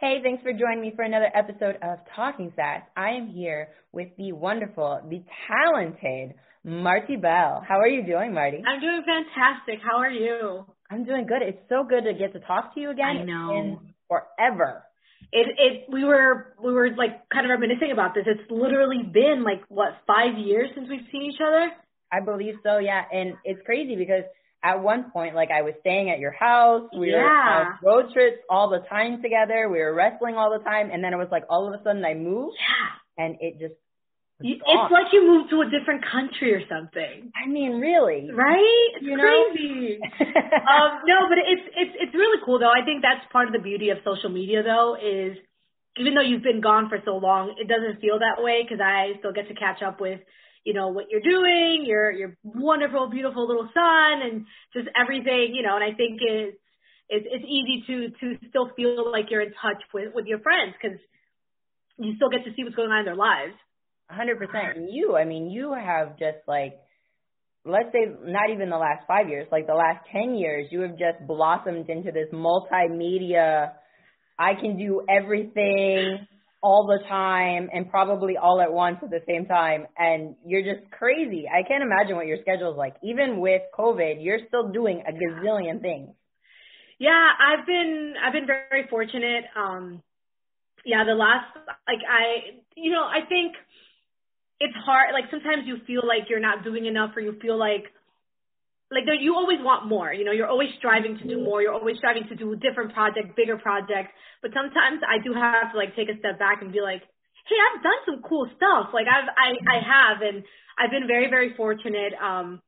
Hey, thanks for joining me for another episode of Talking Sass. I am here with the wonderful, the talented Marti Belle. How are you doing, Marti? I'm doing fantastic. How are you? I'm doing good. It's so good to get to talk to you again. I know. In forever. It it we were we were like kind of reminiscing about this. It's literally been like what five years since we've seen each other. I believe so, yeah. And it's crazy because at one point, like I was staying at your house, we Yeah. were on road trips all the time together, we were wrestling all the time, and then it was like all of a sudden I moved Yeah. and it just was You, gone. it's like you moved to a different country or something. I mean, really. Right? It's You know? crazy. um, no, but it's it's it's really cool though. I think that's part of the beauty of social media though is even though you've been gone for so long, it doesn't feel that way because I still get to catch up with you know what you're doing, your your wonderful, beautiful little son, and just everything you know. And I think it's it's it's easy to to still feel like you're in touch with with your friends because you still get to see what's going on in their lives. hundred percent. And you, I mean, you have just like, let's say, not even the last five years, like the last ten years, you have just blossomed into this multimedia. I can do everything all the time and probably all at once at the same time, and you're just crazy. I can't imagine what your schedule is like. Even with COVID, you're still doing a gazillion things. Yeah, I've been I've been very fortunate. Um yeah, the last like I you know, I think it's hard like sometimes you feel like you're not doing enough or you feel like like there, you always want more, you know, you're always striving to do more, you're always striving to do different projects, bigger projects, but sometimes I do have to like take a step back and be like, "Hey, I've done some cool stuff." Like I've I I have and I've been very very fortunate um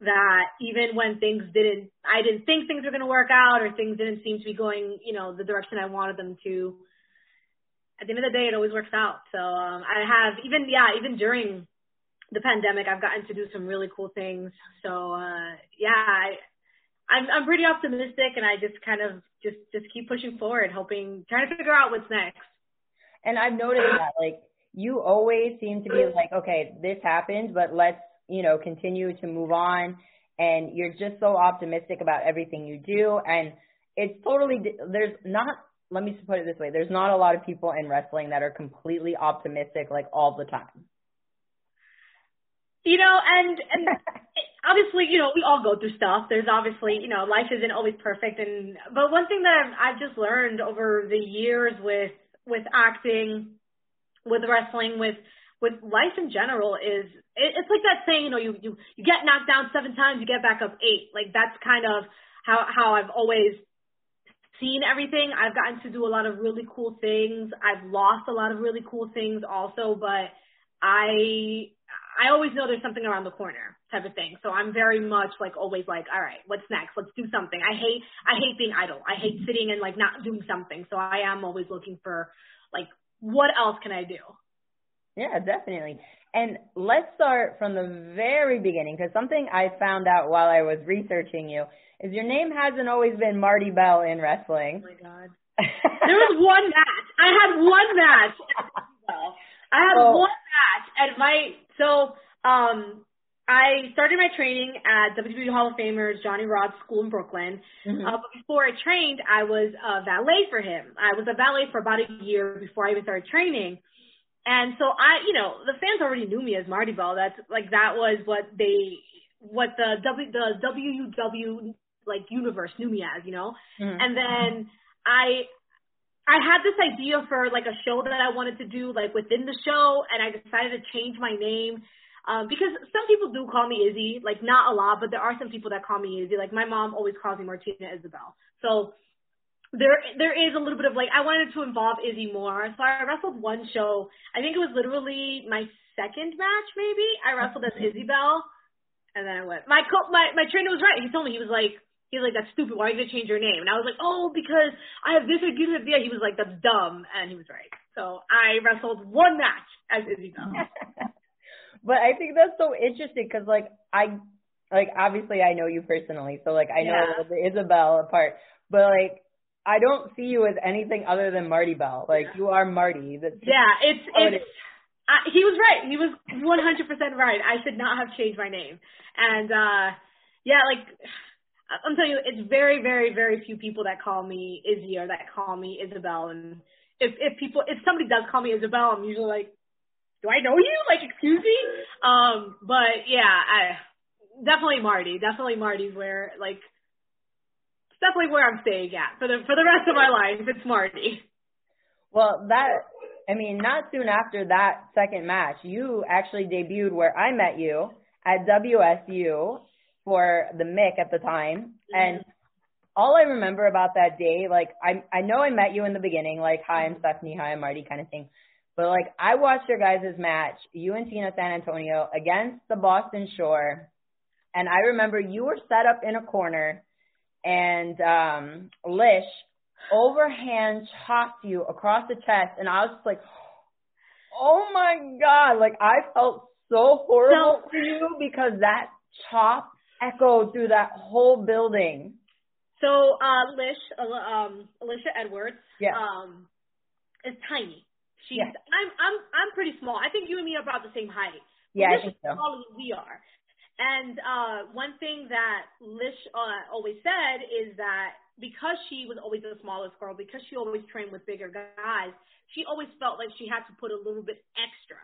that even when things didn't, I didn't think things were going to work out or things didn't seem to be going, you know, the direction I wanted them to. At the end of the day, it always works out. So um, I have even, yeah, even during the pandemic, I've gotten to do some really cool things. So uh, yeah, I, I'm I'm pretty optimistic, and I just kind of just just keep pushing forward, hoping, trying to figure out what's next. And I've noticed that, like, you always seem to be like, okay, this happened, but let's, you know, continue to move on. And you're just so optimistic about everything you do. And it's totally, there's not, let me put it this way, there's not a lot of people in wrestling that are completely optimistic, like, all the time. You know, and and obviously, you know, we all go through stuff. There's obviously, you know, life isn't always perfect, and but one thing that I've, I've just learned over the years with with acting, with wrestling, with with life in general is it, it's like that saying, you know, you you you get knocked down seven times, you get back up eight. Like that's kind of how how I've always seen everything. I've gotten to do a lot of really cool things. I've lost a lot of really cool things also, but I I always know there's something around the corner type of thing. So I'm very much like always like, all right, what's next? Let's do something. I hate I hate being idle. I hate sitting and like not doing something. So I am always looking for like what else can I do? Yeah, definitely. And let's start from the very beginning because something I found out while I was researching you is your name hasn't always been Marti Belle in wrestling. Oh my god. there was one match. I had one match. I had Oh. one my so um I started my training at WWE Hall of Famers Johnny Rodz School in Brooklyn. Mm-hmm. Uh, but before I trained, I was a valet for him. I was a valet for about a year before I even started training. And so I, you know, the fans already knew me as Marti Belle. That's like that was what they, what the W, the WUW like universe knew me as, you know. Mm-hmm. And then I, I had this idea for like a show that I wanted to do like within the show, and I decided to change my name um, because some people do call me Izzy, like not a lot, but there are some people that call me Izzy. Like my mom always calls me Martina Isabel. So there there is a little bit of like I wanted to involve Izzy more. So I wrestled one show. I think it was literally my second match, maybe. I wrestled as Isabel, and then I went. My co- my my trainer was right. He told me he was like. He's like, that's stupid. Why are you to change your name? And I was like, oh, because I have this idea. He was like, that's dumb. And he was right. So I wrestled one match as Isabel. But I think that's so interesting because, like, I, like, obviously I know you personally, so like I know yeah. the Isabel part, but like I don't see you as anything other than Marti Belle. Like you are Marti. That's yeah, it's it's. It I, he was right. He was 100% right. I should not have changed my name. And uh yeah, like I'm telling you, it's very, very, very few people that call me Izzy or that call me Isabel. And if if people if somebody does call me Isabel, I'm usually like, do I know you? Like, excuse me? Um, but yeah, I definitely Marti. Definitely Marti's where like definitely where I'm staying at for the for the rest of my life. It's Marti. Well, that I mean, not soon after that second match, you actually debuted where I met you at WSU for the Mick at the time, mm-hmm. and all I remember about that day, like I I know I met you in the beginning, like hi I'm Stephanie, hi I'm Marti kind of thing. But like I watched your guys' match, you and Tina San Antonio against the Boston Shore, and I remember you were set up in a corner, and um Lish overhand chopped you across the chest, and I was just like, oh my god, like I felt so horrible for you because that chop echoed through that whole building. So uh Lish, uh, um Alicia Edwards, yeah. um, is tiny. She's yeah. I'm I'm I'm pretty small. I think you and me are about the same height. Yeah, Lish I think so. Smaller than we are. And uh, one thing that Lish uh, always said is that because she was always the smallest girl, because she always trained with bigger guys, she always felt like she had to put a little bit extra.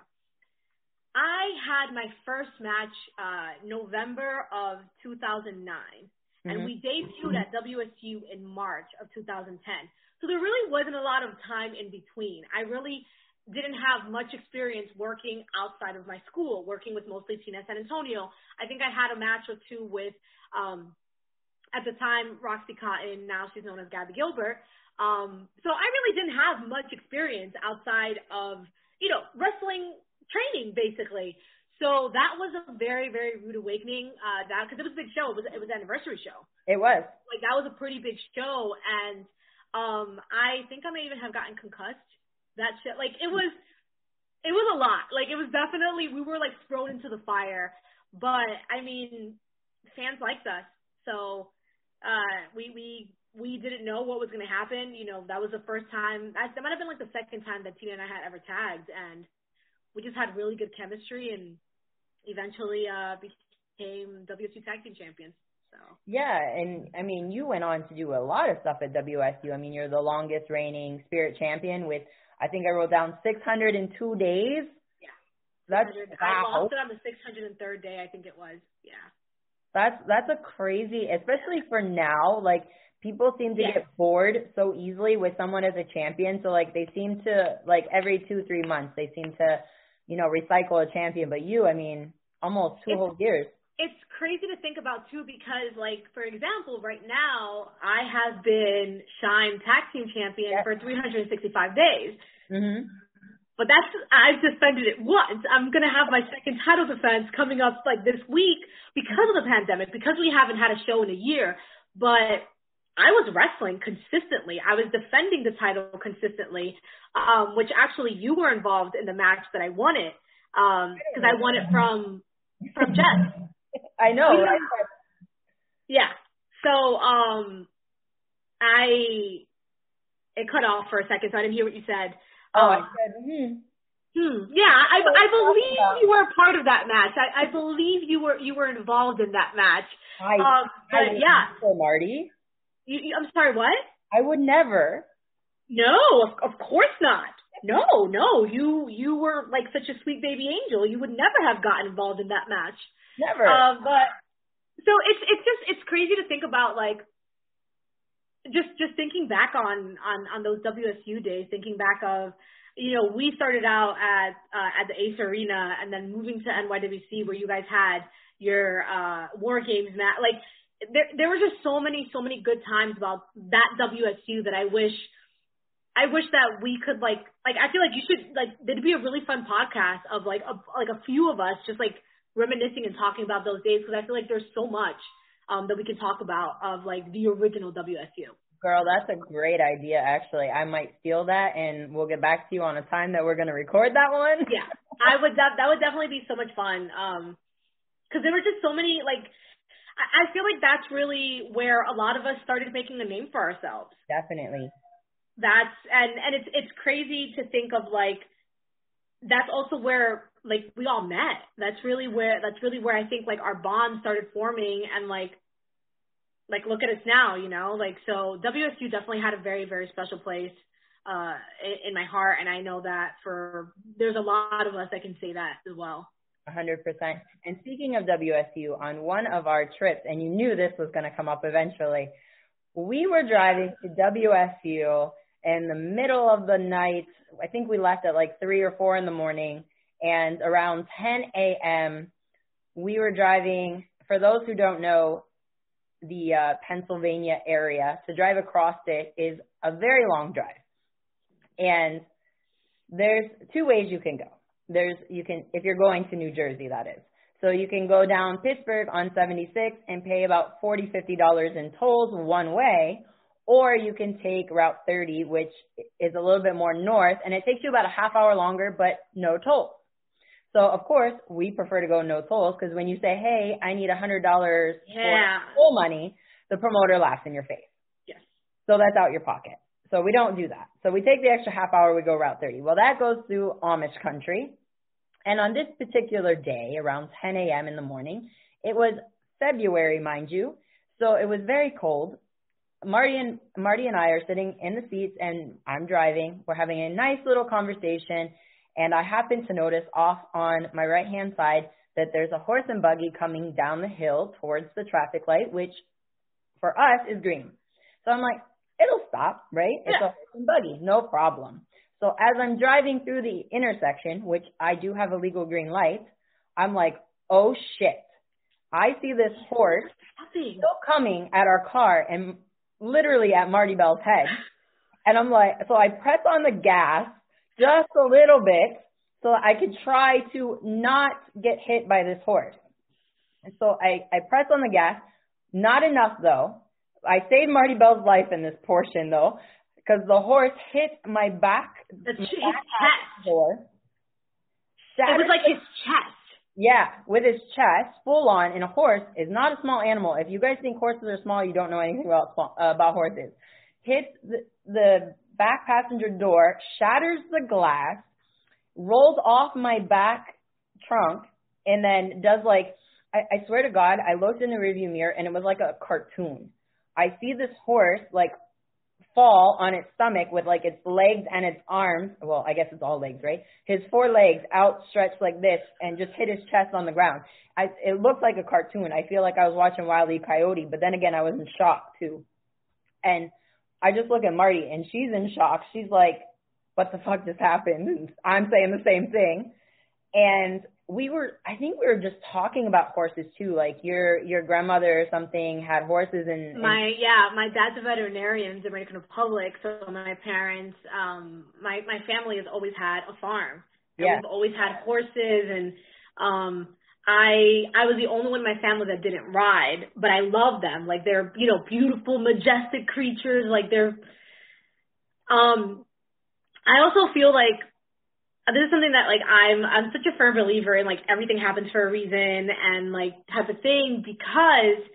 I had my first match uh, November of 2009, mm-hmm. and we debuted at WSU in March of 2010. So there really wasn't a lot of time in between. I really didn't have much experience working outside of my school, working with mostly Tina San Antonio. I think I had a match or two with, um, at the time, Roxy Cotton. Now she's known as Gabby Gilbert. Um, so I really didn't have much experience outside of, you know, wrestling training, basically. So that was a very, very rude awakening. Uh, that because it was a big show. It was it was an anniversary show. It was like that was a pretty big show, and um, I think I may even have gotten concussed. That shit, like it was, it was a lot. Like it was definitely we were like thrown into the fire. But I mean, fans liked us, so uh, we we we didn't know what was going to happen. You know, that was the first time. That, that might have been like the second time that Tina and I had ever tagged, and we just had really good chemistry, and eventually uh, became WSU Tag Team Champions. So. Yeah, and I mean, you went on to do a lot of stuff at WSU. I mean, you're the longest reigning Spirit champion with, I think I wrote down 602 days. Yeah. That's wow. I lost it on the 603rd day, I think it was. Yeah. That's that's a crazy, especially for now. Like people seem to get bored so easily with someone as a champion. So like they seem to like every two three months they seem to, you know, recycle a champion. But you, I mean, almost two it's, whole years it's crazy to think about too because like for example right now i have been shine tag team champion for 365 days mm-hmm. but that's i've defended it once i'm going to have my second title defense coming up like this week because of the pandemic because we haven't had a show in a year but i was wrestling consistently i was defending the title consistently um which actually you were involved in the match that i won it um because i won it from from Jess. I know. Yeah. yeah. So um, I it cut off for a second, so I didn't hear what you said. Oh, um, I said, hmm. Hmm. Yeah, I, I believe you were a part of that match. I, I believe you were you were involved in that match. I, Um, but I yeah, never, Marti. You, you, I'm sorry. What? I would never. No, of, of course not. No, no. You you were like such a sweet baby angel. You would never have gotten involved in that match. Never. Uh, but so it's it's just it's crazy to think about like just just thinking back on on on those WSU days, thinking back of you know we started out at uh, at the Ace Arena and then moving to NYWC where you guys had your uh war games mat like there there were just so many so many good times about that WSU that I wish I wish that we could like like I feel like you should like there'd be a really fun podcast of like a like a few of us just like reminiscing and talking about those days because I feel like there's so much um that we can talk about of like the original WSU. Girl, that's a great idea, actually. I might steal that, and we'll get back to you on a time that we're going to record that one. Yeah, I would that that would definitely be so much fun. Um, because there were just so many like I, feel like that's really where a lot of us started making a name for ourselves. Definitely. That's and and it's it's crazy to think of like that's also where like we all met. That's really where that's really where I think like our bond started forming and like like look at us now, you know? Like so WSU definitely had a very, very special place uh in, in my heart and I know that for there's a lot of us that can say that as well. A hundred percent. And speaking of WSU, on one of our trips, and you knew this was going to come up eventually, we were driving to WSU in the middle of the night. I think we left at like three or four in the morning, and around 10 a.m. we were driving. For those who don't know, the uh, Pennsylvania area to drive across it is a very long drive, and there's two ways you can go there's you can if you're going to New Jersey that is. So you can go down Pittsburgh on 76 and pay about 40 50 dollars in tolls one way or you can take route 30 which is a little bit more north and it takes you about a half hour longer but no tolls. So of course, we prefer to go no tolls because when you say, "Hey, I need a $100 Yeah. for toll money," the promoter laughs in your face. Yes. So that's out your pocket. So we don't do that. So we take the extra half hour, we go Route 30. Well, that goes through Amish country. And on this particular day, around 10 a.m. in the morning, it was February, mind you. So it was very cold. Marti and Marti and I are sitting in the seats and I'm driving. We're having a nice little conversation and I happen to notice off on my right hand side that there's a horse and buggy coming down the hill towards the traffic light, which for us is green. So I'm like, it'll stop, right? It's a Yeah. horse and buggy, no problem. So as I'm driving through the intersection, which I do have a legal green light, I'm like, oh shit. I see this horse still coming at our car and literally at Marti Belle's head. And I'm like, so I press on the gas just a little bit so I could try to not get hit by this horse. And so I, I press on the gas, not enough though. I saved Marti Belle's life in this portion though, because the horse hit my back, The my his back chest. door. It was like his chest. yeah, with his chest full on, and a horse is not a small animal. If you guys think horses are small, you don't know anything about small, uh, about horses. Hits the, the back passenger door, shatters the glass, rolls off my back trunk, and then does like I, I swear to God, I looked in the rearview mirror and it was like a cartoon. I see this horse like fall on its stomach with like its legs and its arms. Well, I guess it's all legs, right? His four legs outstretched like this and just hit his chest on the ground. I, it looked like a cartoon. I feel like I was watching Wile E. Coyote, but then again, I was in shock too. And I just look at Marty and she's in shock. She's like, what the fuck just happened? And I'm saying the same thing. And we were, I think we were just talking about horses too. Like your, your grandmother or something had horses and, My yeah, my dad's a veterinarian in the Dominican Republic, so my parents, um, my my family has always had a farm. And Yeah. We've always had horses, and um, I I was the only one in my family that didn't ride, but I love them. Like they're you know beautiful, majestic creatures. Like they're. Um, I also feel like this is something that like I'm I'm such a firm believer in like everything happens for a reason and like type of thing because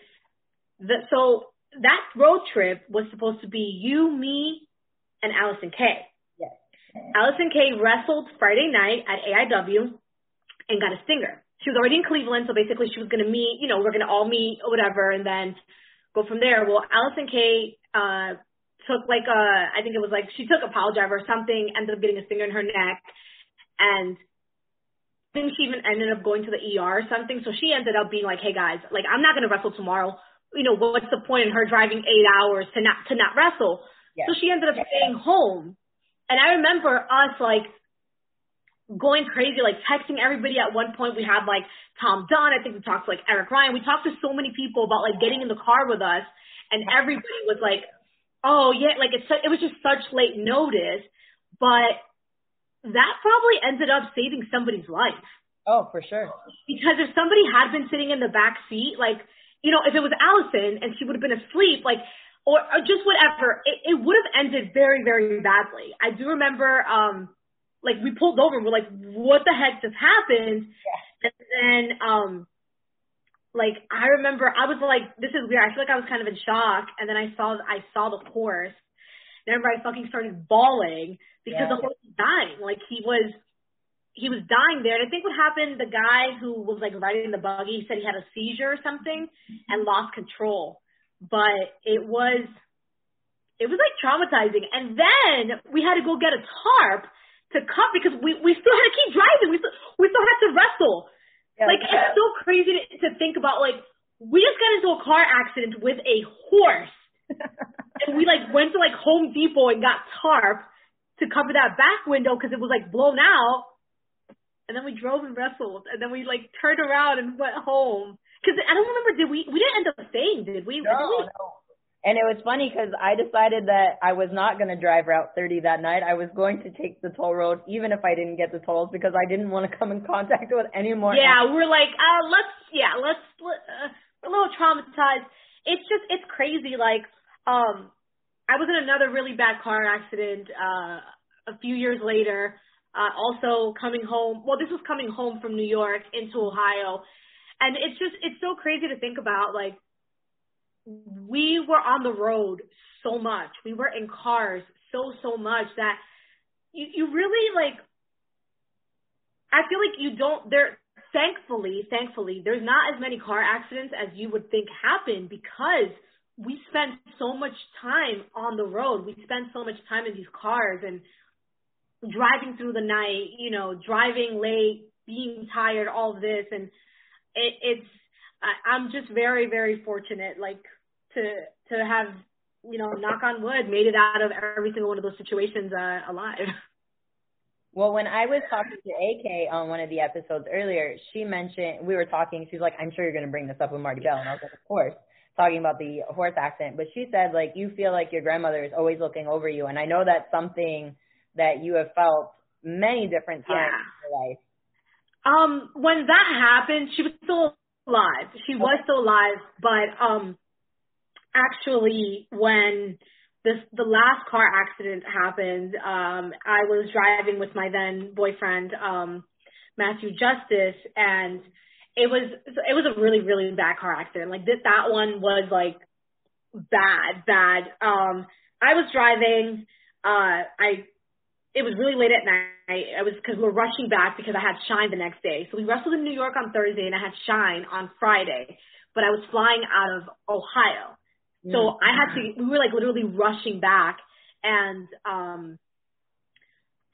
the so that road trip was supposed to be you, me, and Allysin Kay. Yes. Allysin Kay wrestled Friday night at AIW and got a stinger. She was already in Cleveland, so basically she was going to meet, you know, we're going to all meet or whatever, and then go from there. Well, Allysin Kay uh, took like a, I think it was like she took a pile driver or something, ended up getting a stinger in her neck, and I think she even ended up going to the ER or something. So she ended up being like, hey guys, like I'm not going to wrestle tomorrow. You know, what's the point in her driving eight hours to not to not wrestle? Yes. So she ended up staying home. And I remember us like going crazy, like texting everybody at one point. We had like Tom Dunn. I think we talked to like Eric Ryan. We talked to so many people about like getting in the car with us. And everybody was like, oh yeah, like it's, it was just such late notice, but that probably ended up saving somebody's life. Oh, for sure. Because if somebody had been sitting in the back seat, like, you know, if it was Allysin and she would have been asleep, like, or, or just whatever, it, it would have ended very, very badly. I do remember, um, like we pulled over and we're like, what the heck just happened? Yeah. And then, um, like I remember I was like, this is weird. I feel like I was kind of in shock. And then I saw, I saw the horse. And everybody fucking started bawling because yeah. the horse was dying. Like he was, he was dying there. And I think what happened, the guy who was like riding the buggy said he had a seizure or something and lost control but it was it was like traumatizing. And then we had to go get a tarp to cut because we we still had to keep driving. We still we still had to wrestle. Yeah, like yeah. it's so crazy to, to think about. Like we just got into a car accident with a horse, and we like went to like Home Depot and got tarp to cover that back window because it was like blown out. And then we drove and wrestled, and then we like turned around and went home. Because I don't remember, did we? We didn't end up staying, did we? No, did we? no. And it was funny because I decided that I was not going to drive Route 30 that night. I was going to take the toll road, even if I didn't get the tolls, because I didn't want to come in contact with any more. Yeah, we're like, uh, let's, yeah, let's, uh, a little traumatized. It's just, it's crazy. Like, um, I was in another really bad car accident uh, a few years later. Uh, also coming home. Well, this was coming home from New York into Ohio, and it's just it's so crazy to think about like we were on the road so much we were in cars so so much that you you really like i feel like you don't there thankfully thankfully there's not as many car accidents as you would think happen because we spend so much time on the road we spend so much time in these cars and driving through the night you know driving late being tired all this and it, it's I, I'm just very very fortunate like to to have you know knock on wood made it out of every single one of those situations uh, alive. Well, when I was talking to AK on one of the episodes earlier, she mentioned we were talking. She's like, "I'm sure you're going to bring this up with Marti Belle," and I was like, "Of course." Talking about the horse accident, but she said like you feel like your grandmother is always looking over you, and I know that's something that you have felt many different times yeah. in your life. Um, when that happened, she was still alive. She was still alive, but um, actually, when this the last car accident happened, um, I was driving with my then boyfriend, um, Matthew Justice, and it was it was a really really bad car accident. Like this, that one was like bad, bad. Um, I was driving. Uh, I it was really late at night. It was because we were rushing back because I had Shine the next day. So we wrestled in New York on Thursday and I had Shine on Friday, but I was flying out of Ohio. So mm-hmm. I had to, we were like literally rushing back and, um,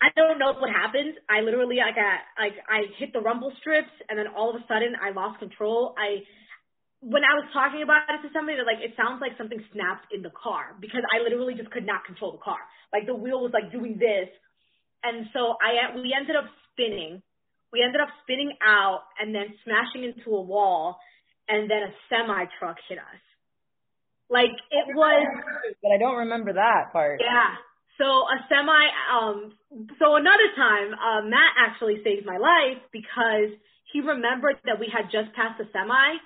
I don't know what happened. I literally like I like I hit the rumble strips and then all of a sudden I lost control. I when I was talking about it to somebody, they're like, it sounds like something snapped in the car because I literally just could not control the car. Like the wheel was like doing this and so I we ended up spinning. We ended up spinning out and then smashing into a wall, and then a semi truck hit us. Like it was, but I don't remember that part. Yeah. So a semi. Um. So another time, uh, Matt actually saved my life because he remembered that we had just passed the semi.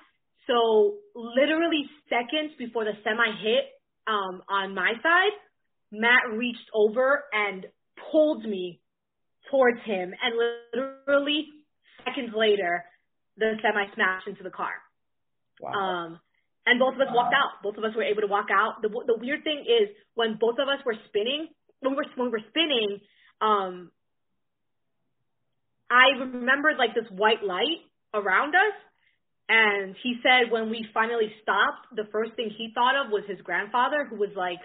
So literally seconds before the semi hit um, on my side, Matt reached over and pulled me towards him, and literally seconds later, the semi smashed into the car. Wow. Um, and both of us wow. walked out. Both of us were able to walk out. The the weird thing is when both of us were spinning, when we were when we were spinning, um, I remembered like this white light around us. And he said when we finally stopped, the first thing he thought of was his grandfather, who was like,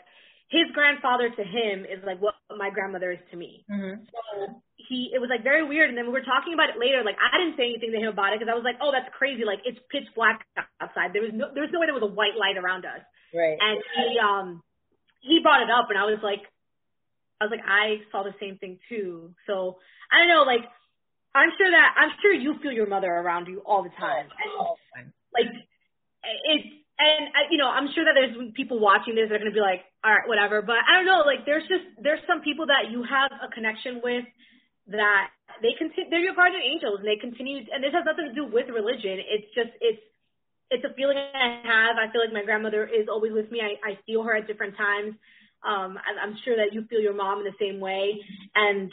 his grandfather to him is like what my grandmother is to me. Mm-hmm. So he, it was like very weird. And then we were talking about it later. Like I didn't say anything to him about it because I was like, oh, that's crazy. Like it's pitch black outside. There was no, there was no way there was a white light around us. Right. And he, um, he brought it up, and I was like, I was like, I saw the same thing too. So I don't know, like I'm sure that I'm sure you feel your mother around you all the time. And, like it's and you know I'm sure that there's people watching this that are gonna be like, all right, whatever. But I don't know, like there's just there's some people that you have a connection with that they continue they're your guardian angels and they continue and this has nothing to do with religion. It's just it's it's a feeling I have. I feel like my grandmother is always with me. I, I feel her at different times. Um, I, I'm sure that you feel your mom in the same way. And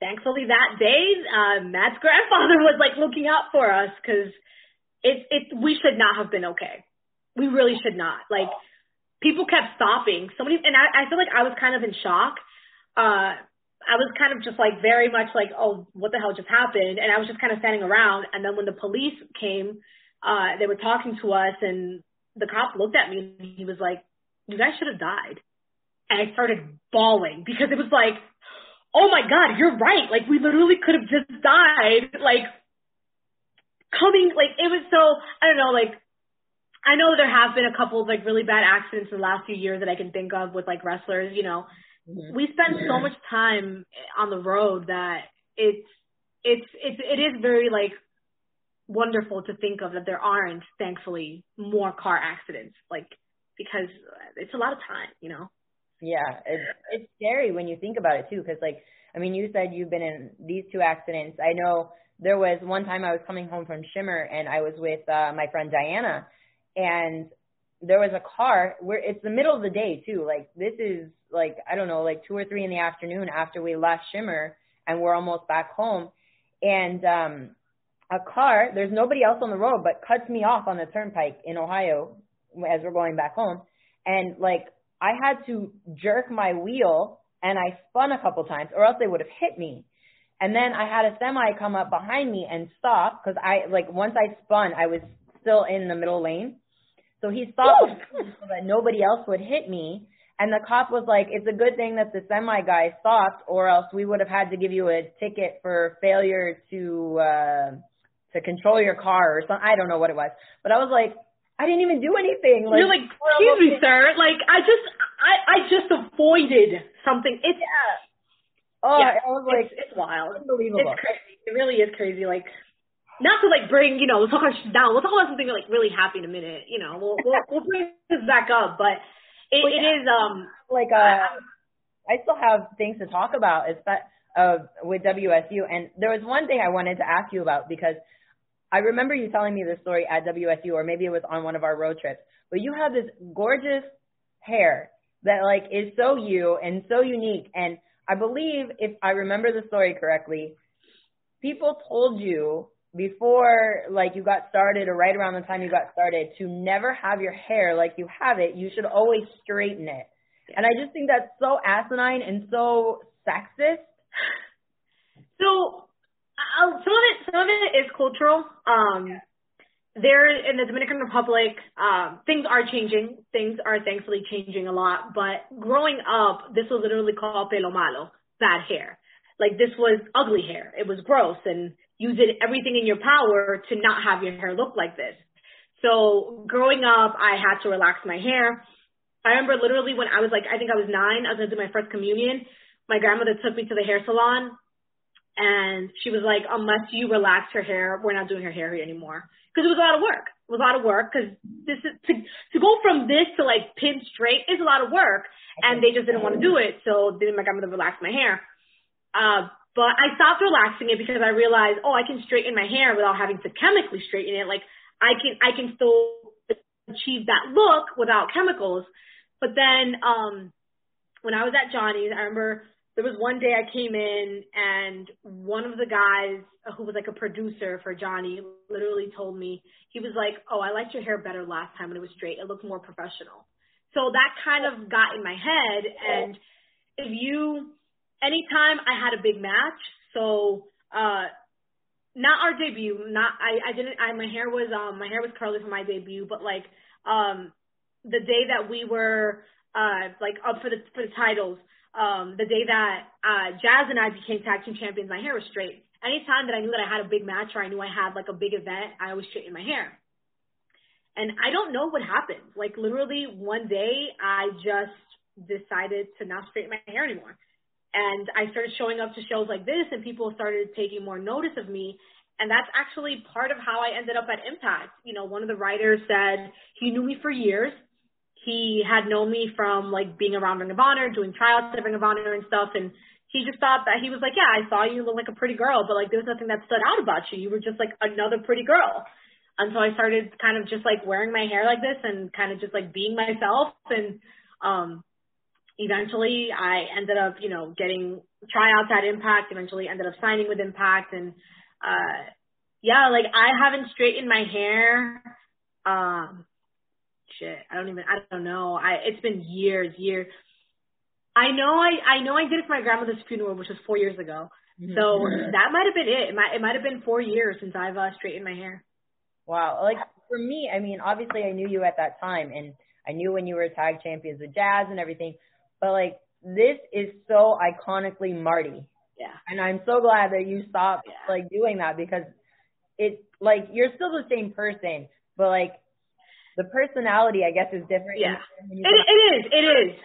thankfully that day, uh, Matt's grandfather was like looking out for us because it, it, we should not have been okay. We really should not. Like people kept stopping. Somebody, and I, I feel like I was kind of in shock. Uh, I was kind of just like very much like, oh, what the hell just happened? And I was just kind of standing around. And then when the police came, uh, they were talking to us and the cop looked at me and he was like, you guys should have died. And I started bawling because it was like, oh my God, you're right. Like we literally could have just died. Like coming, like it was so, I don't know, like I know there have been a couple of like really bad accidents in the last few years that I can think of with like wrestlers, you know. Mm-hmm. We spend yeah. so much time on the road that it's it's it's it is very like wonderful to think of that there aren't thankfully more car accidents like because it's a lot of time, you know. Yeah, it's it's scary when you think about it too, because like I mean, you said you've been in these two accidents. I know there was one time I was coming home from Shimmer and I was with uh, my friend Diana, and there was a car where it's the middle of the day too. Like this is like I don't know, like two or three in the afternoon after we left Shimmer, and we're almost back home, and um, a car. There's nobody else on the road, but cuts me off on the turnpike in Ohio as we're going back home, and like I had to jerk my wheel and I spun a couple times or else they would have hit me. And then I had a semi come up behind me and stop because I like once I spun, I was still in the middle lane. So he stopped so that nobody else would hit me. And the cop was like, "It's a good thing that the semi guy stopped, or else we would have had to give you a ticket for failure to uh, to control your car or something. I don't know what it was, but I was like, I didn't even do anything. Like, You're like, excuse me, sir. Like, I just, I, I just avoided something. It's, yeah. Oh, yeah, I was like, it's, it's wild. Unbelievable. It's crazy. It really is crazy. Like, not to like bring, you know, let's talk about down. We'll talk about something like really happy in a minute. You know, we'll we'll, we'll bring this back up, but it, well, yeah. it is um like uh, I still have things to talk about. Is that uh with WSU, and there was one thing I wanted to ask you about because I remember you telling me this story at WSU, or maybe it was on one of our road trips. But you have this gorgeous hair that like is so you and so unique. And I believe, if I remember the story correctly, people told you before like you got started or right around the time you got started to never have your hair like you have it. You should always straighten it. And I just think that's so asinine and so sexist. So uh, some of it, some of it is cultural. Um, there in the Dominican Republic, um, things are changing. Things are thankfully changing a lot. But growing up, this was literally called pelo malo, bad hair. Like this was ugly hair. It was gross, and you did everything in your power to not have your hair look like this. So growing up, I had to relax my hair. I remember literally when I was like, I think I was nine, I was gonna do my first communion. My grandmother took me to the hair salon and she was like, unless you relax her hair, we're not doing her hair anymore. Because it was a lot of work. It was a lot of work because this is to to go from this to like pin straight is a lot of work, and they just didn't want to do it. So then my grandmother relaxed my hair. Uh, but I stopped relaxing it because I realized, oh, I can straighten my hair without having to chemically straighten it. Like I can I can still achieve that look without chemicals. But then um when I was at Johnny's, I remember there was one day I came in and one of the guys who was like a producer for Johnny literally told me, he was like, Oh, I liked your hair better last time when it was straight. It looked more professional. So that kind of got in my head. And if you, anytime I had a big match, so uh not our debut, not I I didn't I my hair was um my hair was curly for my debut, but like um the day that we were uh like up for the for the titles, um the day that uh Jazz and I became tag team champions, my hair was straight. Anytime that I knew that I had a big match or I knew I had like a big event, I always straightened my hair. And I don't know what happened. Like literally one day I just decided to not straighten my hair anymore. And I started showing up to shows like this and people started taking more notice of me. And that's actually part of how I ended up at Impact. You know, one of the writers said he knew me for years. He had known me from like being around Ring of Honor, doing tryouts at Ring of Honor and stuff. And he just thought that he was like, yeah, I saw you look like a pretty girl, but like there was nothing that stood out about you. You were just like another pretty girl. And so I started kind of just like wearing my hair like this and kind of just like being myself. And um, eventually I ended up, you know, getting tryouts at Impact, eventually ended up signing with Impact. And uh, yeah, like I haven't straightened my hair. Um, shit, I don't even, I don't know. I, it's been years, years. I know I, I know I did it for my grandmother's funeral, which was four years ago. So that might have been it. It might, it might have been four years since I've uh, straightened my hair. Wow. Like for me, I mean, obviously I knew you at that time and I knew when you were tag champions with Jazz and everything, but like this is so iconically Marti. Yeah. And I'm so glad that you stopped Yeah. like doing that because it's like you're still the same person, but like the personality I guess is different. Yeah. It, it is, it is.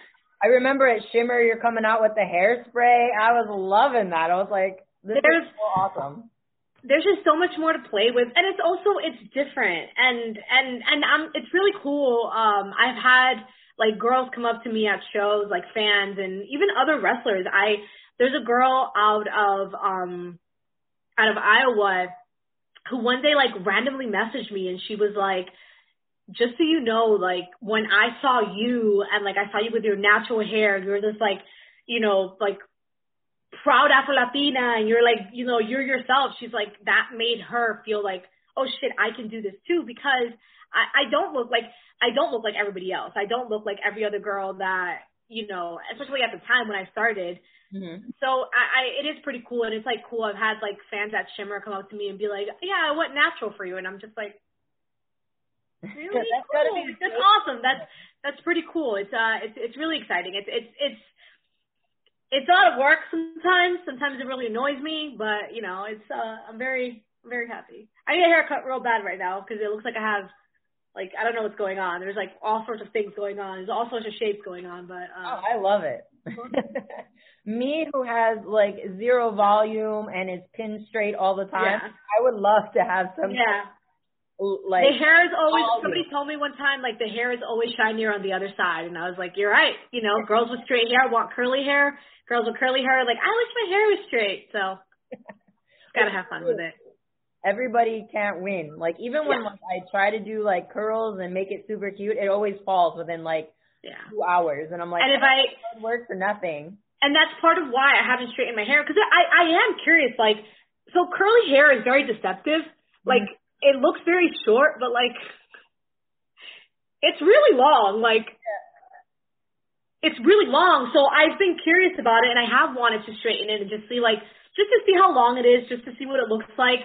I remember at Shimmer you're coming out with the hairspray. I was loving that. I was like, this There's- is so awesome. there's just so much more to play with and it's also it's different and and and um it's really cool um i've had like girls come up to me at shows like fans and even other wrestlers i there's a girl out of um out of iowa who one day like randomly messaged me and she was like just so you know like when i saw you and like i saw you with your natural hair you're this like you know like proud Afro Latina and you're like, you know, you're yourself. She's like, that made her feel like, oh shit, I can do this too because I, I don't look like, I don't look like everybody else. I don't look like every other girl that, you know, especially at the time when I started. Mm-hmm. So I, I, it is pretty cool and it's like cool. I've had like fans at Shimmer come up to me and be like, yeah, I went natural for you. And I'm just like, really That's cool. be That's awesome. That's, that's pretty cool. It's, uh, it's, it's really exciting. It's, it's, it's, it's a lot of work sometimes. Sometimes it really annoys me, but you know, it's uh I'm very very happy. I need a haircut real bad right now because it looks like I have like I don't know what's going on. There's like all sorts of things going on. There's all sorts of shapes going on, but Oh, uh I love it. Me who has like zero volume and is pinned straight all the time, Yeah. I would love to have some yeah. Like the hair is always somebody told me one time like the hair is always shinier on the other side and I was like, You're right. You know, girls with straight hair want curly hair. Girls with curly hair are like, I wish my hair was straight, so gotta have fun with it. everybody can't win. Like even when Yeah. like, I try to do like curls and make it super cute, it always falls within like Yeah. two hours, and I'm like, And if I work for nothing. and that's part of why I haven't straightened my hair because I I am curious like so curly hair is very deceptive like mm-hmm. It looks very short but like it's really long like it's really long so I've been curious about it and I have wanted to straighten it and just see like just to see how long it is just to see what it looks like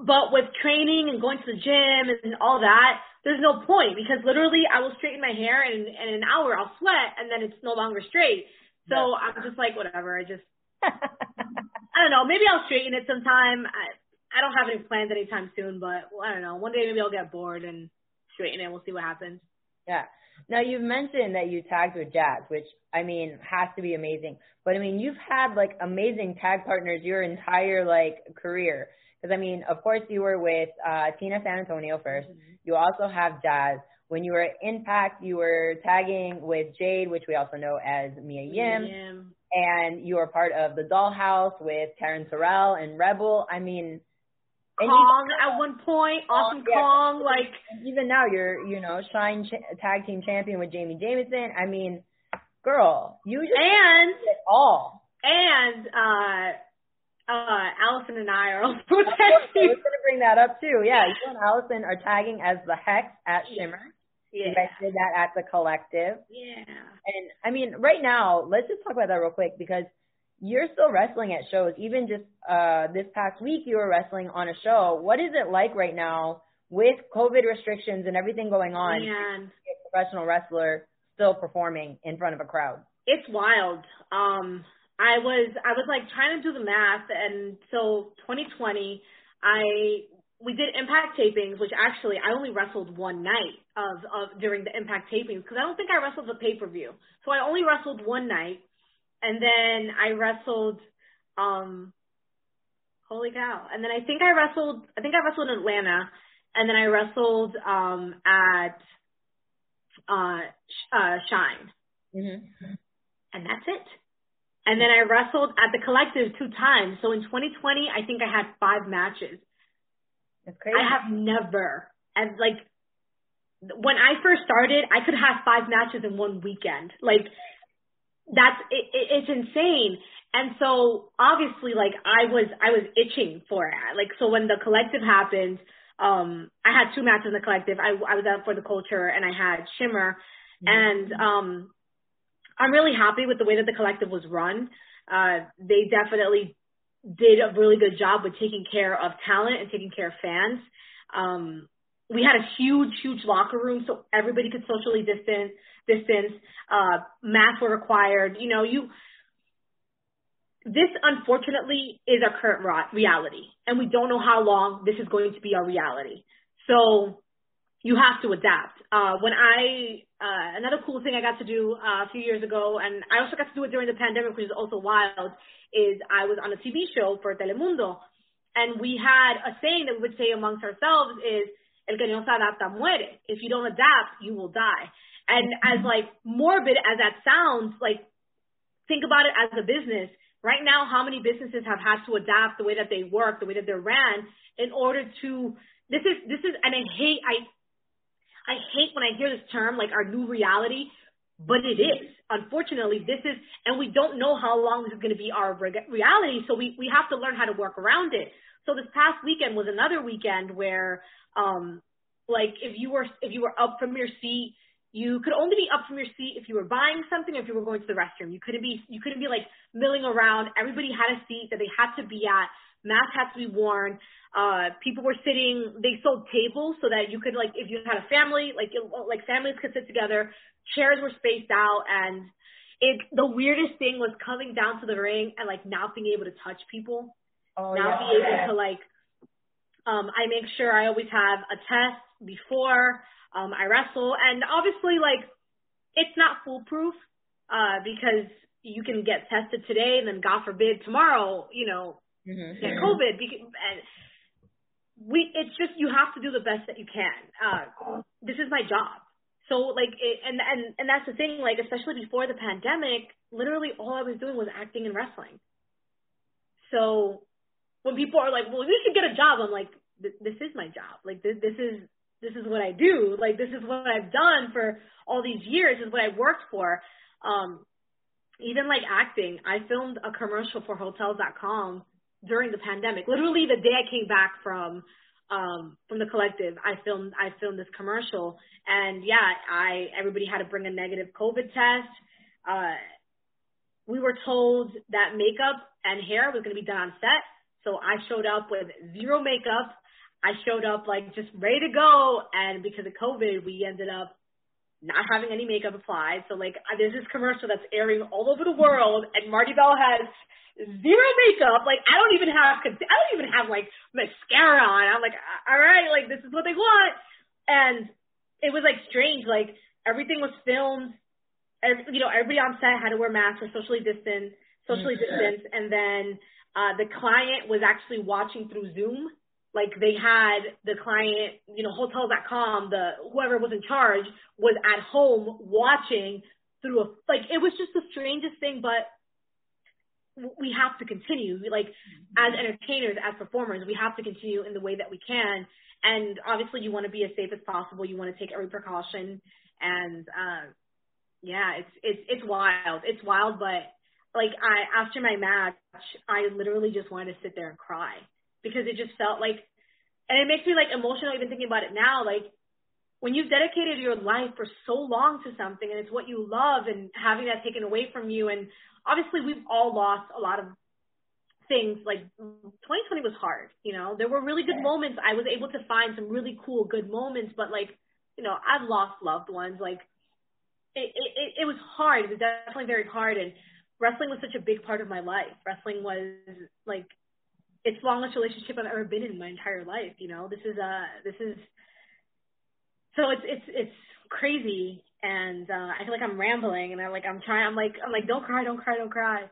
but with training and going to the gym and all that there's no point because literally I will straighten my hair and in an hour I'll sweat and then it's no longer straight so I'm just like, whatever. I just, I don't know. Maybe I'll straighten it sometime. I, I don't have any plans anytime soon, but well, I don't know. One day maybe I'll get bored and straighten it. We'll see what happens. Yeah. Now you've mentioned that you tagged with Jazz, which I mean has to be amazing. But I mean you've had like amazing tag partners your entire like career. Because I mean, of course you were with uh, Tina San Antonio 1st You also have Jazz. When you were at Impact, you were tagging with Jade, which we also know as Mia Yim, Yim. and you were part of the Dollhouse with Taryn Terrell and Rebel. I mean, and Kong at one point, awesome yeah. Kong, like even now you're, you know, Shine ch- Tag Team Champion with Jayme Jameson. I mean, girl, you just and it all. and uh uh Allysin and I are also I was tag gonna bring that up too. Yeah, you and Allysin are tagging as the Hex at Shimmer. You Yeah. guys did that at the Collective. Yeah. And I mean, right now, let's just talk about that real quick because you're still wrestling at shows. Even just uh, this past week, you were wrestling on a show. What is it like right now with COVID restrictions and everything going on? Man. A professional wrestler still performing in front of a crowd. It's wild. Um, I was I was like trying to do the math, and so 2020, I we did impact tapings, which actually I only wrestled one night of of during the impact tapings because I don't think I wrestled the pay per view. So I only wrestled one night, and then I wrestled. um Holy cow! And then I think I wrestled. I think I wrestled in Atlanta, and then I wrestled um at uh, uh Shine, Mm-hmm. and that's it. And then I wrestled at the collective two times. So in 2020, I think I had five matches. That's crazy. I have never, and like when I first started, I could have five matches in one weekend. Like that's it, it, it's insane. And so obviously, like I was, I was itching for it. Like so, when the collective happened, um, I had two matches in the collective. I, I was out for the culture, and I had Shimmer, and um, I'm really happy with the way that the collective was run. Uh, they definitely did a really good job with taking care of talent and taking care of fans. Um, we had a huge, huge locker room, so everybody could socially distance. Distance. Uh, masks were required. You know, you. This unfortunately is our current reality, and we don't know how long this is going to be our reality. So you have to adapt. Uh, when I uh, another cool thing I got to do uh, a few years ago, and I also got to do it during the pandemic, which is also wild, is I was on a TV show for Telemundo, and we had a saying that we would say amongst ourselves is "El que no se adapta muere." If you don't adapt, you will die. And as mm-hmm. like morbid as that sounds, like think about it as a business. Right now, how many businesses have had to adapt the way that they work, the way that they're ran, in order to this is this is and I hate I I hate when I hear this term like our new reality, but it is. Unfortunately, this is, and we don't know how long this is going to be our reality. So we we have to learn how to work around it. So this past weekend was another weekend where, um, like if you were if you were up from your seat, you could only be up from your seat if you were buying something or if you were going to the restroom. You couldn't be you couldn't be like milling around. Everybody had a seat that they had to be at. Masks had to be worn. Uh, people were sitting. They sold tables so that you could like if you had a family, like it, like families could sit together. Chairs were spaced out, and it the weirdest thing was coming down to the ring and like not being able to touch people. Oh, not yeah. be able to like. Um, I make sure I always have a test before um, I wrestle, and obviously like it's not foolproof uh, because you can get tested today and then God forbid tomorrow, you know, Mm-hmm. get COVID. Because, and we, it's just you have to do the best that you can. Uh, this is my job. So like, it, and and and that's the thing. Like, especially before the pandemic, literally all I was doing was acting and wrestling. So when people are like, "Well, you should get a job," I'm like, "This is my job. Like, this this is this is what I do. Like, this is what I've done for all these years. This is what I worked for." Um, even like acting, I filmed a commercial for Hotels.com during the pandemic. Literally the day I came back from um from the collective, I filmed I filmed this commercial and yeah, I everybody had to bring a negative COVID test. Uh we were told that makeup and hair was going to be done on set. So I showed up with zero makeup. I showed up like just ready to go and because of COVID, we ended up not having any makeup applied. So like there's this commercial that's airing all over the world and Marti Belle has zero makeup. Like I don't even have I don't even have like mascara on. I'm like, all right, like this is what they want. And it was like strange. Like everything was filmed. Every, you know, everybody on set had to wear masks or socially distance, socially mm-hmm. distance. And then uh, the client was actually watching through Zoom. Like they had the client, you know, hotels.com, the whoever was in charge was at home watching through a like it was just the strangest thing, but we have to continue. Like as entertainers, as performers, we have to continue in the way that we can. And obviously, you want to be as safe as possible. You want to take every precaution. And uh, yeah, it's it's it's wild. It's wild, but like I after my match, I literally just wanted to sit there and cry because it just felt like, and it makes me like emotional even thinking about it now. Like when you've dedicated your life for so long to something and it's what you love and having that taken away from you and obviously we've all lost a lot of things like 2020 was hard you know? There were really good moments. I was able to find some really cool good moments but like you know i've lost loved ones like it it, it was hard. It was definitely very hard and wrestling was such a big part of my life. Wrestling was like it's the longest relationship i've ever been in my entire life you know? This is uh this is so it's it's it's crazy. And uh I feel like I'm rambling and I'm like I'm trying I'm like I'm like don't cry, don't cry, don't cry.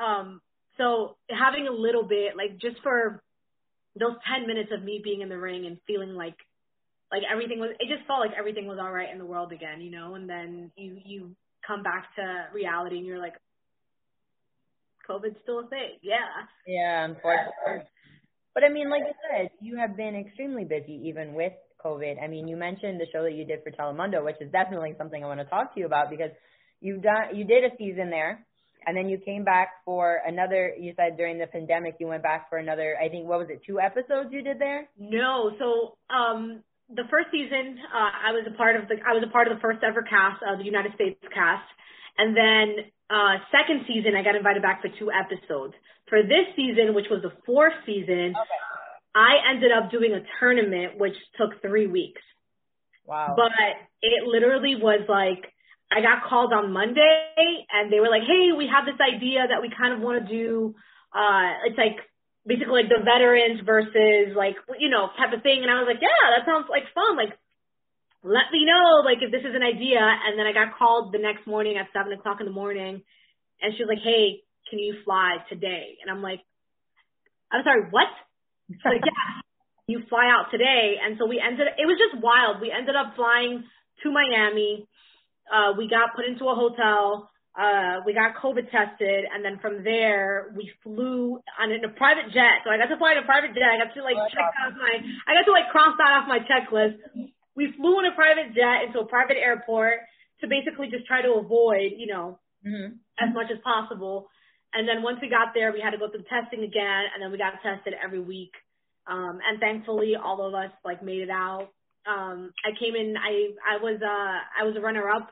Um so having a little bit like just for those 10 minutes of me being in the ring and feeling like like everything was it just felt like everything was all right in the world again, you know, and then you you come back to reality and you're like COVID's still a thing. Yeah. Yeah, unfortunately. But I mean, like you said, you have been extremely busy even with COVID. I mean, you mentioned the show that you did for Telemundo, which is definitely something I want to talk to you about because you've done you did a season there and then you came back for another you said during the pandemic you went back for another I think what was it, two episodes you did there? No. So um the first season uh I was a part of the I was a part of the first ever cast of the United States cast. And then uh second season I got invited back for two episodes. For this season, which was the fourth season, okay. I ended up doing a tournament which took three weeks. Wow. But it literally was like I got called on Monday and they were like, Hey, we have this idea that we kind of want to do uh it's like basically like the veterans versus like you know, type of thing and I was like, Yeah, that sounds like fun. Like let me know like if this is an idea and then I got called the next morning at seven o'clock in the morning and she was like, Hey, can you fly today? And I'm like, I'm sorry, what? like, yeah, you fly out today. And so we ended, it was just wild. We ended up flying to Miami. Uh, we got put into a hotel. Uh, we got COVID tested. And then from there, we flew on in a private jet. So I got to fly in a private jet. I got to like check off my, I got to like cross that off my checklist. We flew in a private jet into a private airport to basically just try to avoid, you know, mm-hmm. as much as possible. And then once we got there, we had to go through testing again, and then we got tested every week. Um, and thankfully, all of us like made it out. Um, I came in. I I was uh I was a runner up.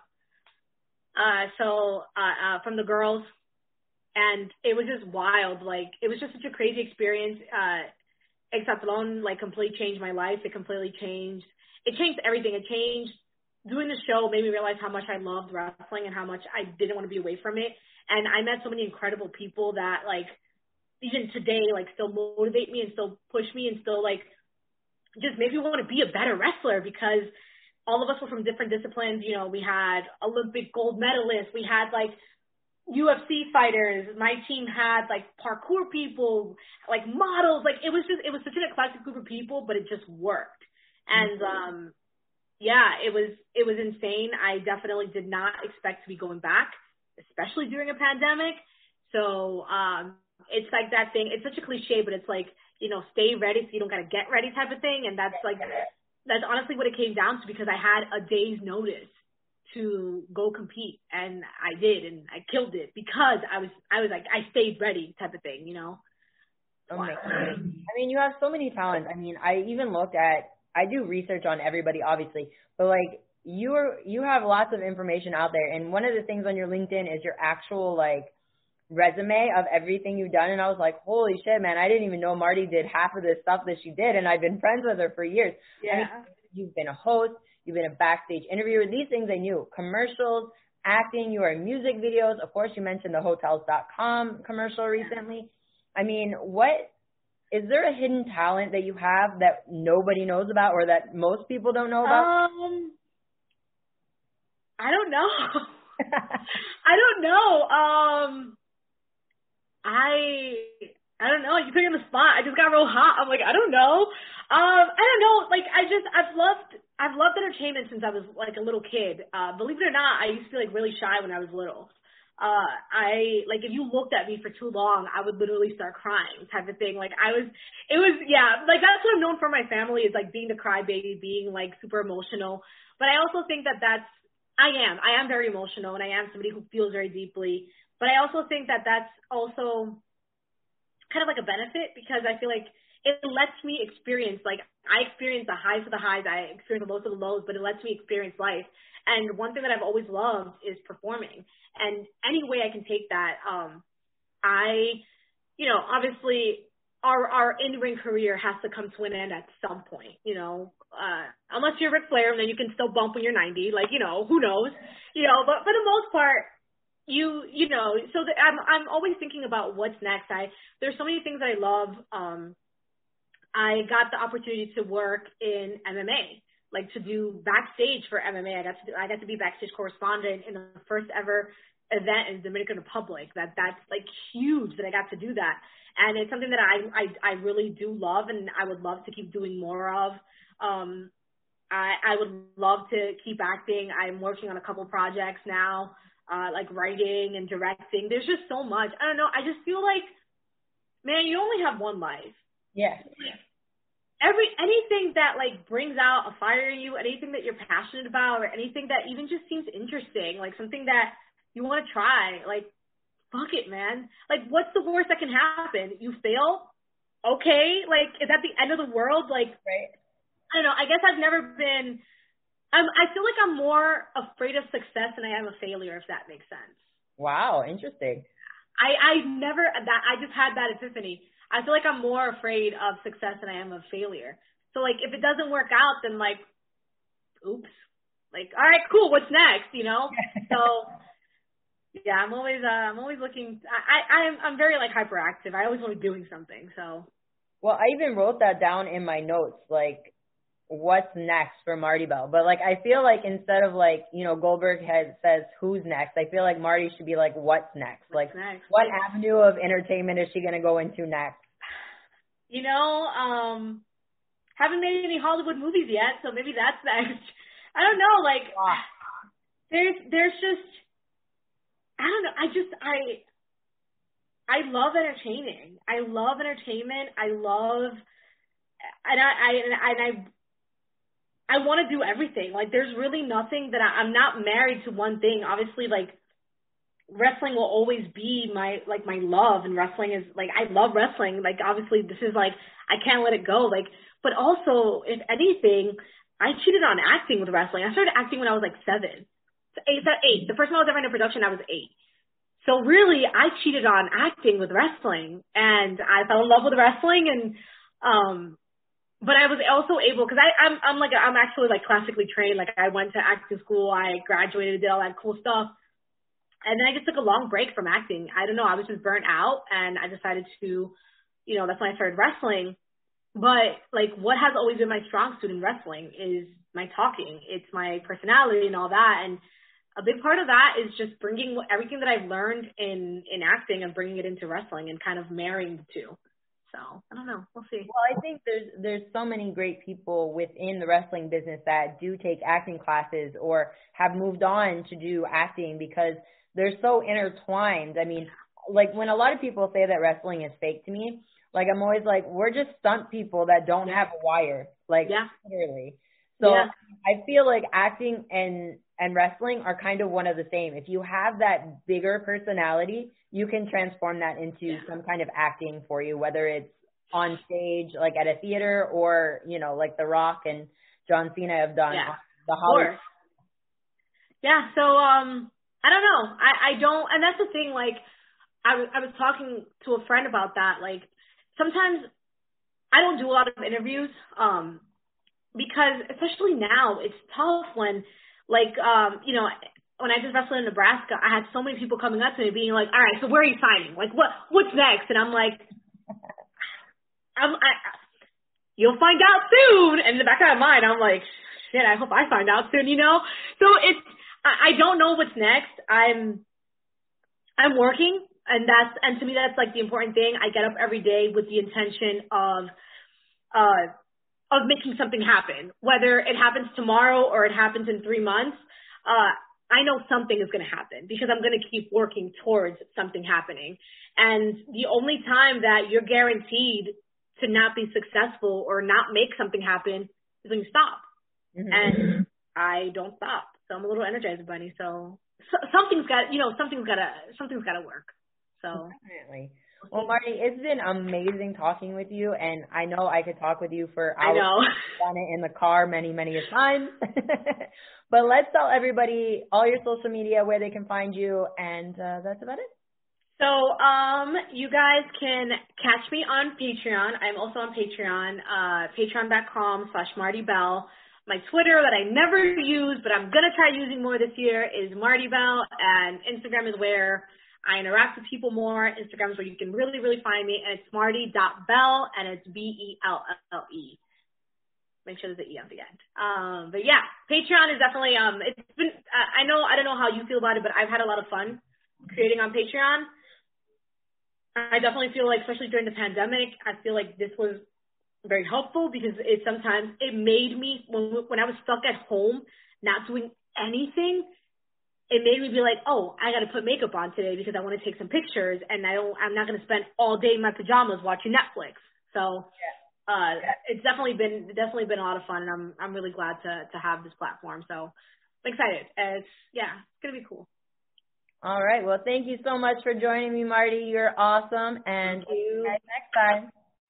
Uh, so uh, uh, from the girls, and it was just wild. Like it was just such a crazy experience. Uh, Exatlón like completely changed my life. It completely changed. It changed everything. It changed. Doing the show made me realize how much I loved wrestling and how much I didn't want to be away from it. And I met so many incredible people that like even today like still motivate me and still push me and still like just make me want to be a better wrestler because all of us were from different disciplines. You know, we had Olympic gold medalists, we had like UFC fighters. My team had like parkour people, like models. Like it was just it was such an eclectic group of people, but it just worked. And um yeah, it was it was insane. I definitely did not expect to be going back especially during a pandemic. So um, it's like that thing. It's such a cliche, but it's like you know, stay ready so you don't gotta get ready type of thing. And that's like that's honestly what it came down to because I had a day's notice to go compete and I did and I killed it because I was I was like I stayed ready type of thing, you know. Okay. I mean, you have so many talents. I mean, I even looked at I do research on everybody obviously, but like you are you have lots of information out there and one of the things on your LinkedIn is your actual like resume of everything you've done and I was like, Holy shit, man, I didn't even know Marti did half of this stuff that she did and I've been friends with her for years. Yeah. I mean, you've been a host, you've been a backstage interviewer, these things I knew. Commercials, acting, you are in music videos. Of course you mentioned the hotels.com commercial recently. Yeah. I mean, what is there a hidden talent that you have that nobody knows about or that most people don't know about? Um I don't know. I don't know. Um, I I don't know. You put me on the spot. I just got real hot. I'm like, I don't know. Um, I don't know. Like, I just I've loved I've loved entertainment since I was like a little kid. Uh, believe it or not, I used to be like really shy when I was little. Uh, I like if you looked at me for too long, I would literally start crying, type of thing. Like I was, it was yeah, like that's what I'm known for. My family is like being the crybaby, being like super emotional. But I also think that that's I am. I am very emotional and I am somebody who feels very deeply. But I also think that that's also kind of like a benefit because I feel like it lets me experience like I experience the highs of the highs, I experience the lows of the lows, but it lets me experience life. And one thing that I've always loved is performing. And any way I can take that, um, I, you know, obviously our our in ring career has to come to an end at some point, you know. Uh, unless you're Ric Flair, and then you can still bump when you're 90. Like, you know, who knows, you know. But for the most part, you you know, so the, I'm I'm always thinking about what's next. I there's so many things I love. Um, I got the opportunity to work in MMA, like to do backstage for MMA. I got to do, I got to be backstage correspondent in the first ever event in the Dominican Republic. That that's like huge that I got to do that, and it's something that I I I really do love, and I would love to keep doing more of. Um, I I would love to keep acting. I'm working on a couple projects now uh, like writing and directing. There's just so much. I don't know. I just feel like, man, you only have one life. Yeah. Every anything that like brings out a fire in you, anything that you're passionate about, or anything that even just seems interesting, like something that you want to try, like fuck it, man. Like, what's the worst that can happen? You fail. Okay, like is that the end of the world? Like, right. I don't know. I guess I've never been I'm, I feel like I'm more afraid of success than I am a failure, if that makes sense. Wow, interesting. I I never that I just had that epiphany. I feel like I'm more afraid of success than I am of failure. So like if it doesn't work out, then like, oops. Like all right, cool. What's next? You know. so yeah, I'm always uh, I'm always looking. I, I I'm I'm very like hyperactive. I always want to be doing something. So. Well, I even wrote that down in my notes. Like what's next for Marti Belle. But like I feel like instead of like, you know, Goldberg has says who's next, I feel like Marti should be like what's next? What's like next? what avenue of entertainment is she gonna go into next? You know, um haven't made any Hollywood movies yet, so maybe that's next. I don't know, like wow. there's there's just I don't know, I just I I love entertaining. I love entertainment. I love and I, I and I I want to do everything. Like there's really nothing that I, I'm not married to one thing. Obviously, like wrestling will always be my like my love, and wrestling is like I love wrestling. Like obviously, this is like I can't let it go. Like, but also, if anything, I cheated on acting with wrestling. I started acting when I was like seven, eight, eight. The first time I was ever in a production, I was eight. So really, I cheated on acting with wrestling, and I fell in love with wrestling, and um but I was also able because I I'm I'm like I'm actually like classically trained. Like I went to acting school, I graduated, did all that cool stuff, and then I just took a long break from acting. I don't know, I was just burnt out, and I decided to, you know, that's when I started wrestling. But like, what has always been my strong suit in wrestling is my talking. It's my personality and all that, and a big part of that is just bringing everything that I've learned in in acting and bringing it into wrestling and kind of marrying the two. So I don't know. We'll see. Well, I think there's there's so many great people within the wrestling business that do take acting classes or have moved on to do acting because they're so intertwined. I mean, like when a lot of people say that wrestling is fake to me, like I'm always like, we're just stunt people that don't have a wire. Like yeah. literally. So yeah. I feel like acting and and wrestling are kind of one of the same. If you have that bigger personality, you can transform that into yeah. some kind of acting for you, whether it's on stage, like at a theater, or you know, like The Rock and John Cena have done yeah. the Hollywood. Yeah. So um, I don't know. I I don't, and that's the thing. Like, I was I was talking to a friend about that. Like, sometimes I don't do a lot of interviews. Um, because especially now it's tough when like um you know when I just wrestled in Nebraska, I had so many people coming up to me being like, "All right, so where are you signing? Like, what what's next?" And I'm like, "I'm I, you'll find out soon." And in the back of my mind, I'm like, "Shit, I hope I find out soon." You know, so it's I, I don't know what's next. I'm I'm working, and that's and to me that's like the important thing. I get up every day with the intention of uh of making something happen, whether it happens tomorrow or it happens in three months. Uh, I know something is going to happen because I'm going to keep working towards something happening. And the only time that you're guaranteed to not be successful or not make something happen is when you stop. Mm-hmm. And I don't stop. So I'm a little energized bunny. So, so something's got, you know, something's got to, something's got to work. So definitely. Well, Marti, it's been amazing talking with you, and I know I could talk with you for hours. I know. Done it in the car many, many a time. but let's tell everybody all your social media where they can find you, and uh, that's about it. So, um, you guys can catch me on Patreon. I'm also on Patreon, uh, patreon.com slash Marti Belle. My Twitter that I never use, but I'm gonna try using more this year is Marti Belle, and Instagram is where I interact with people more. Instagram is where you can really, really find me, and it's Marti.belle, and it's B-E-L-L-E. Make sure there's an E on the end. Um, but yeah, Patreon is definitely, um, it's been, I know, I don't know how you feel about it, but I've had a lot of fun creating on Patreon. I definitely feel like, especially during the pandemic, I feel like this was very helpful because it sometimes it made me when when I was stuck at home not doing anything, it made me be like, oh, I got to put makeup on today because I want to take some pictures and I don't I'm not going to spend all day in my pajamas watching Netflix. So uh it's definitely been definitely been a lot of fun and I'm I'm really glad to to have this platform. So I'm excited. It's yeah, it's going to be cool. All right. Well, thank you so much for joining me, Marti. You're awesome and see you next time.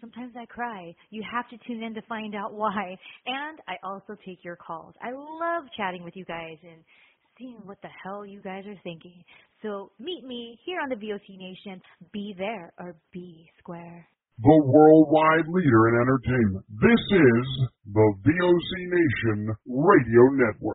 Sometimes I cry. You have to tune in to find out why. And I also take your calls. I love chatting with you guys and seeing what the hell you guys are thinking. So meet me here on the VOC Nation. Be there or be square. The worldwide leader in entertainment. This is the VOC Nation Radio Network.